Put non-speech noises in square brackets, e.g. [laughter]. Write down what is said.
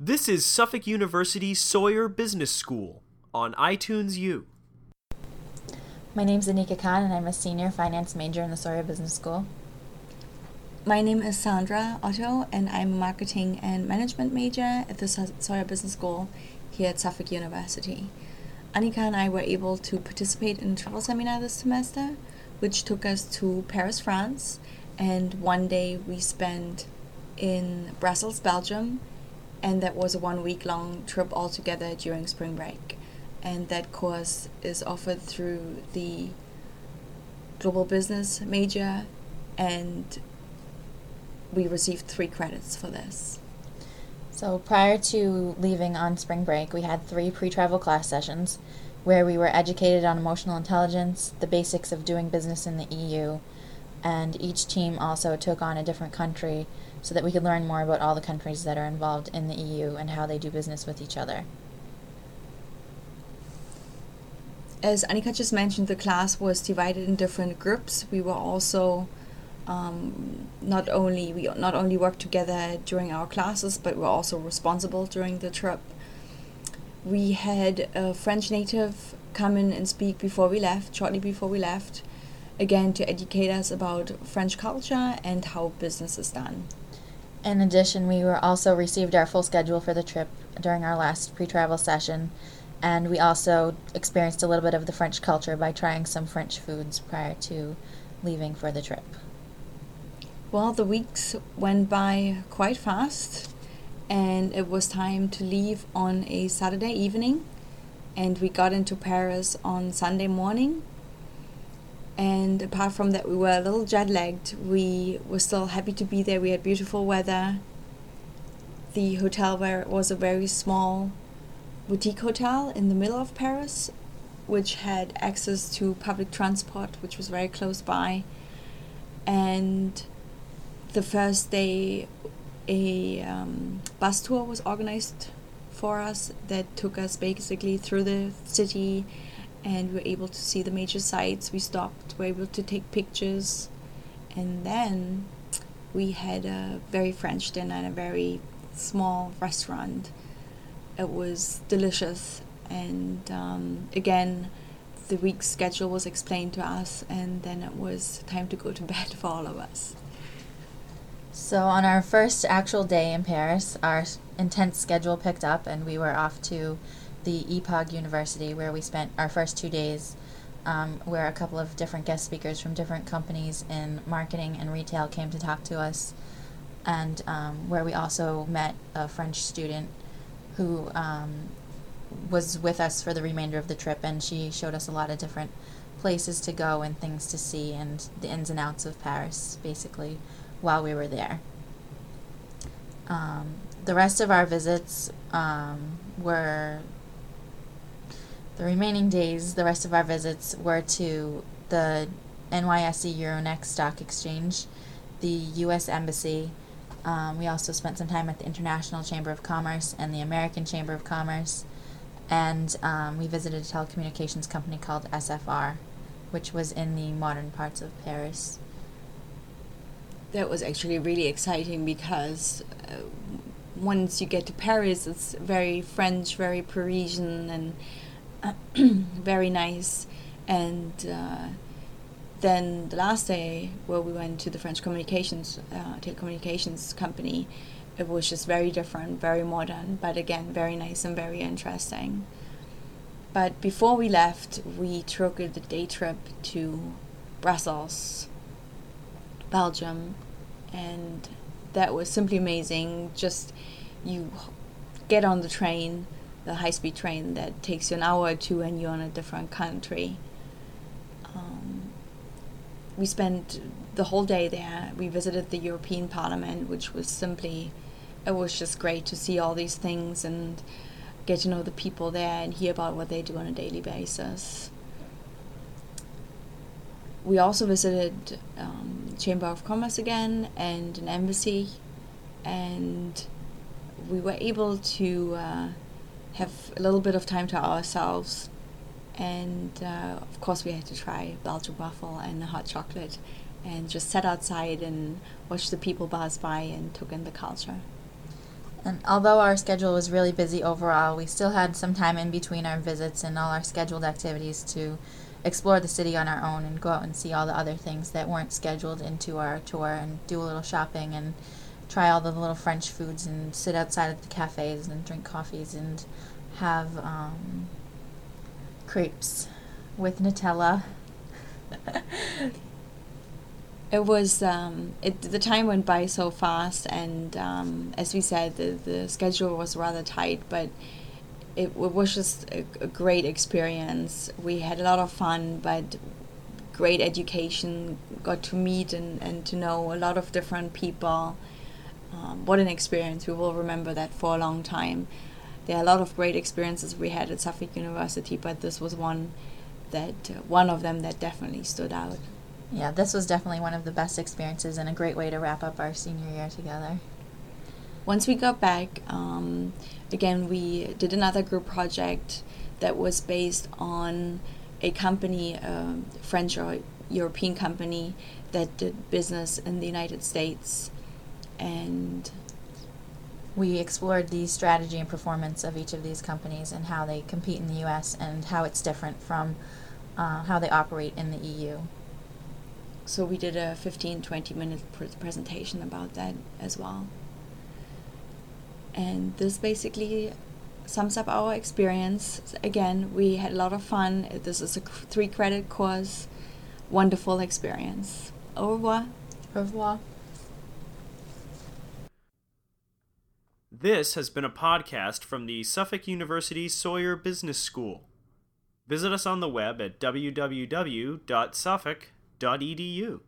This is Suffolk University Sawyer Business School on iTunes U. My name is Anika Khan, and I'm a senior finance major in the Sawyer Business School. My name is Sandra Otto, and I'm a marketing and management major at the Sawyer Business School here at Suffolk University. Anika and I were able to participate in a travel seminar this semester, which took us to Paris, France, and one day we spent in Brussels, Belgium, and that was a one week long trip altogether during spring break. And that course is offered through the Global Business major, and we received three credits for this. So, prior to leaving on spring break, we had three pre travel class sessions where we were educated on emotional intelligence, the basics of doing business in the EU, and each team also took on a different country so that we could learn more about all the countries that are involved in the EU and how they do business with each other. As Anika just mentioned, the class was divided in different groups. We were also um, not only we not only worked together during our classes, but we're also responsible during the trip. We had a French native come in and speak before we left, shortly before we left, again to educate us about French culture and how business is done. In addition, we were also received our full schedule for the trip during our last pre-travel session, and we also experienced a little bit of the French culture by trying some French foods prior to leaving for the trip. Well, the weeks went by quite fast, and it was time to leave on a Saturday evening, and we got into Paris on Sunday morning and apart from that we were a little jet lagged we were still happy to be there. We had beautiful weather. The hotel where it was a very small boutique hotel in the middle of paris which had access to public transport which was very close by. And the first day a um, bus tour was organized for us that took us basically through the city and we were able to see the major sites. We stopped, we were able to take pictures, and then we had a very French dinner in a very small restaurant. It was delicious, and um, again, the week's schedule was explained to us, and then it was time to go to [laughs] bed for all of us. So, on our first actual day in Paris, our intense schedule picked up, and we were off to the EPOG University, where we spent our first two days, um, where a couple of different guest speakers from different companies in marketing and retail came to talk to us, and um, where we also met a French student who um, was with us for the remainder of the trip, and she showed us a lot of different places to go and things to see and the ins and outs of Paris, basically, while we were there. Um, the rest of our visits um, were the remaining days, the rest of our visits were to the NYSE Euronext Stock Exchange, the U.S. Embassy. Um, we also spent some time at the International Chamber of Commerce and the American Chamber of Commerce. And um, we visited a telecommunications company called SFR, which was in the modern parts of Paris. That was actually really exciting because uh, once you get to Paris, it's very French, very Parisian, and [clears throat] very nice. And uh, then the last day, where we went to the French communications uh, telecommunications company, it was just very different, very modern, but again very nice and very interesting. But before we left, we took a day trip to Brussels, Belgium, and that was simply amazing. Just you get on the train the high speed train that takes you an hour or two and you're in a different country. Um, we spent the whole day there. We visited the European Parliament, which was simply, it was just great to see all these things and get to know the people there and hear about what they do on a daily basis. We also visited um, Chamber of Commerce again and an embassy, and we were able to uh, have a little bit of time to ourselves. And uh, of course, we had to try Belgian waffle and the hot chocolate and just sat outside and watched the people pass by and took in the culture. And although our schedule was really busy overall, we still had some time in between our visits and all our scheduled activities to explore the city on our own and go out and see all the other things that weren't scheduled into our tour and do a little shopping and try all the little French foods and sit outside at the cafes and drink coffees and have um, crepes with Nutella. [laughs] it was um, it, the time went by so fast, and um, as we said, the, the schedule was rather tight, but it, it was just a, a, great experience. We had a lot of fun, but great education. Got to meet and, and to know a lot of different people. Um, what an experience! We will remember that for a long time. There are a lot of great experiences we had at Suffolk University, but this was one that uh, one of them that definitely stood out. Yeah, this was definitely one of the best experiences and a great way to wrap up our senior year together. Once we got back, um, again, we did another group project that was based on a company, a French or European company, that did business in the United States. And we explored the strategy and performance of each of these companies and how they compete in the US and how it's different from uh, how they operate in the EU. So we did a 15 20 minute pr- presentation about that as well. And this basically sums up our experience. Again, we had a lot of fun. This is a three credit course. Wonderful experience. Au revoir. Au revoir. This has been a podcast from the Suffolk University Sawyer Business School. Visit us on the web at www.suffolk.edu.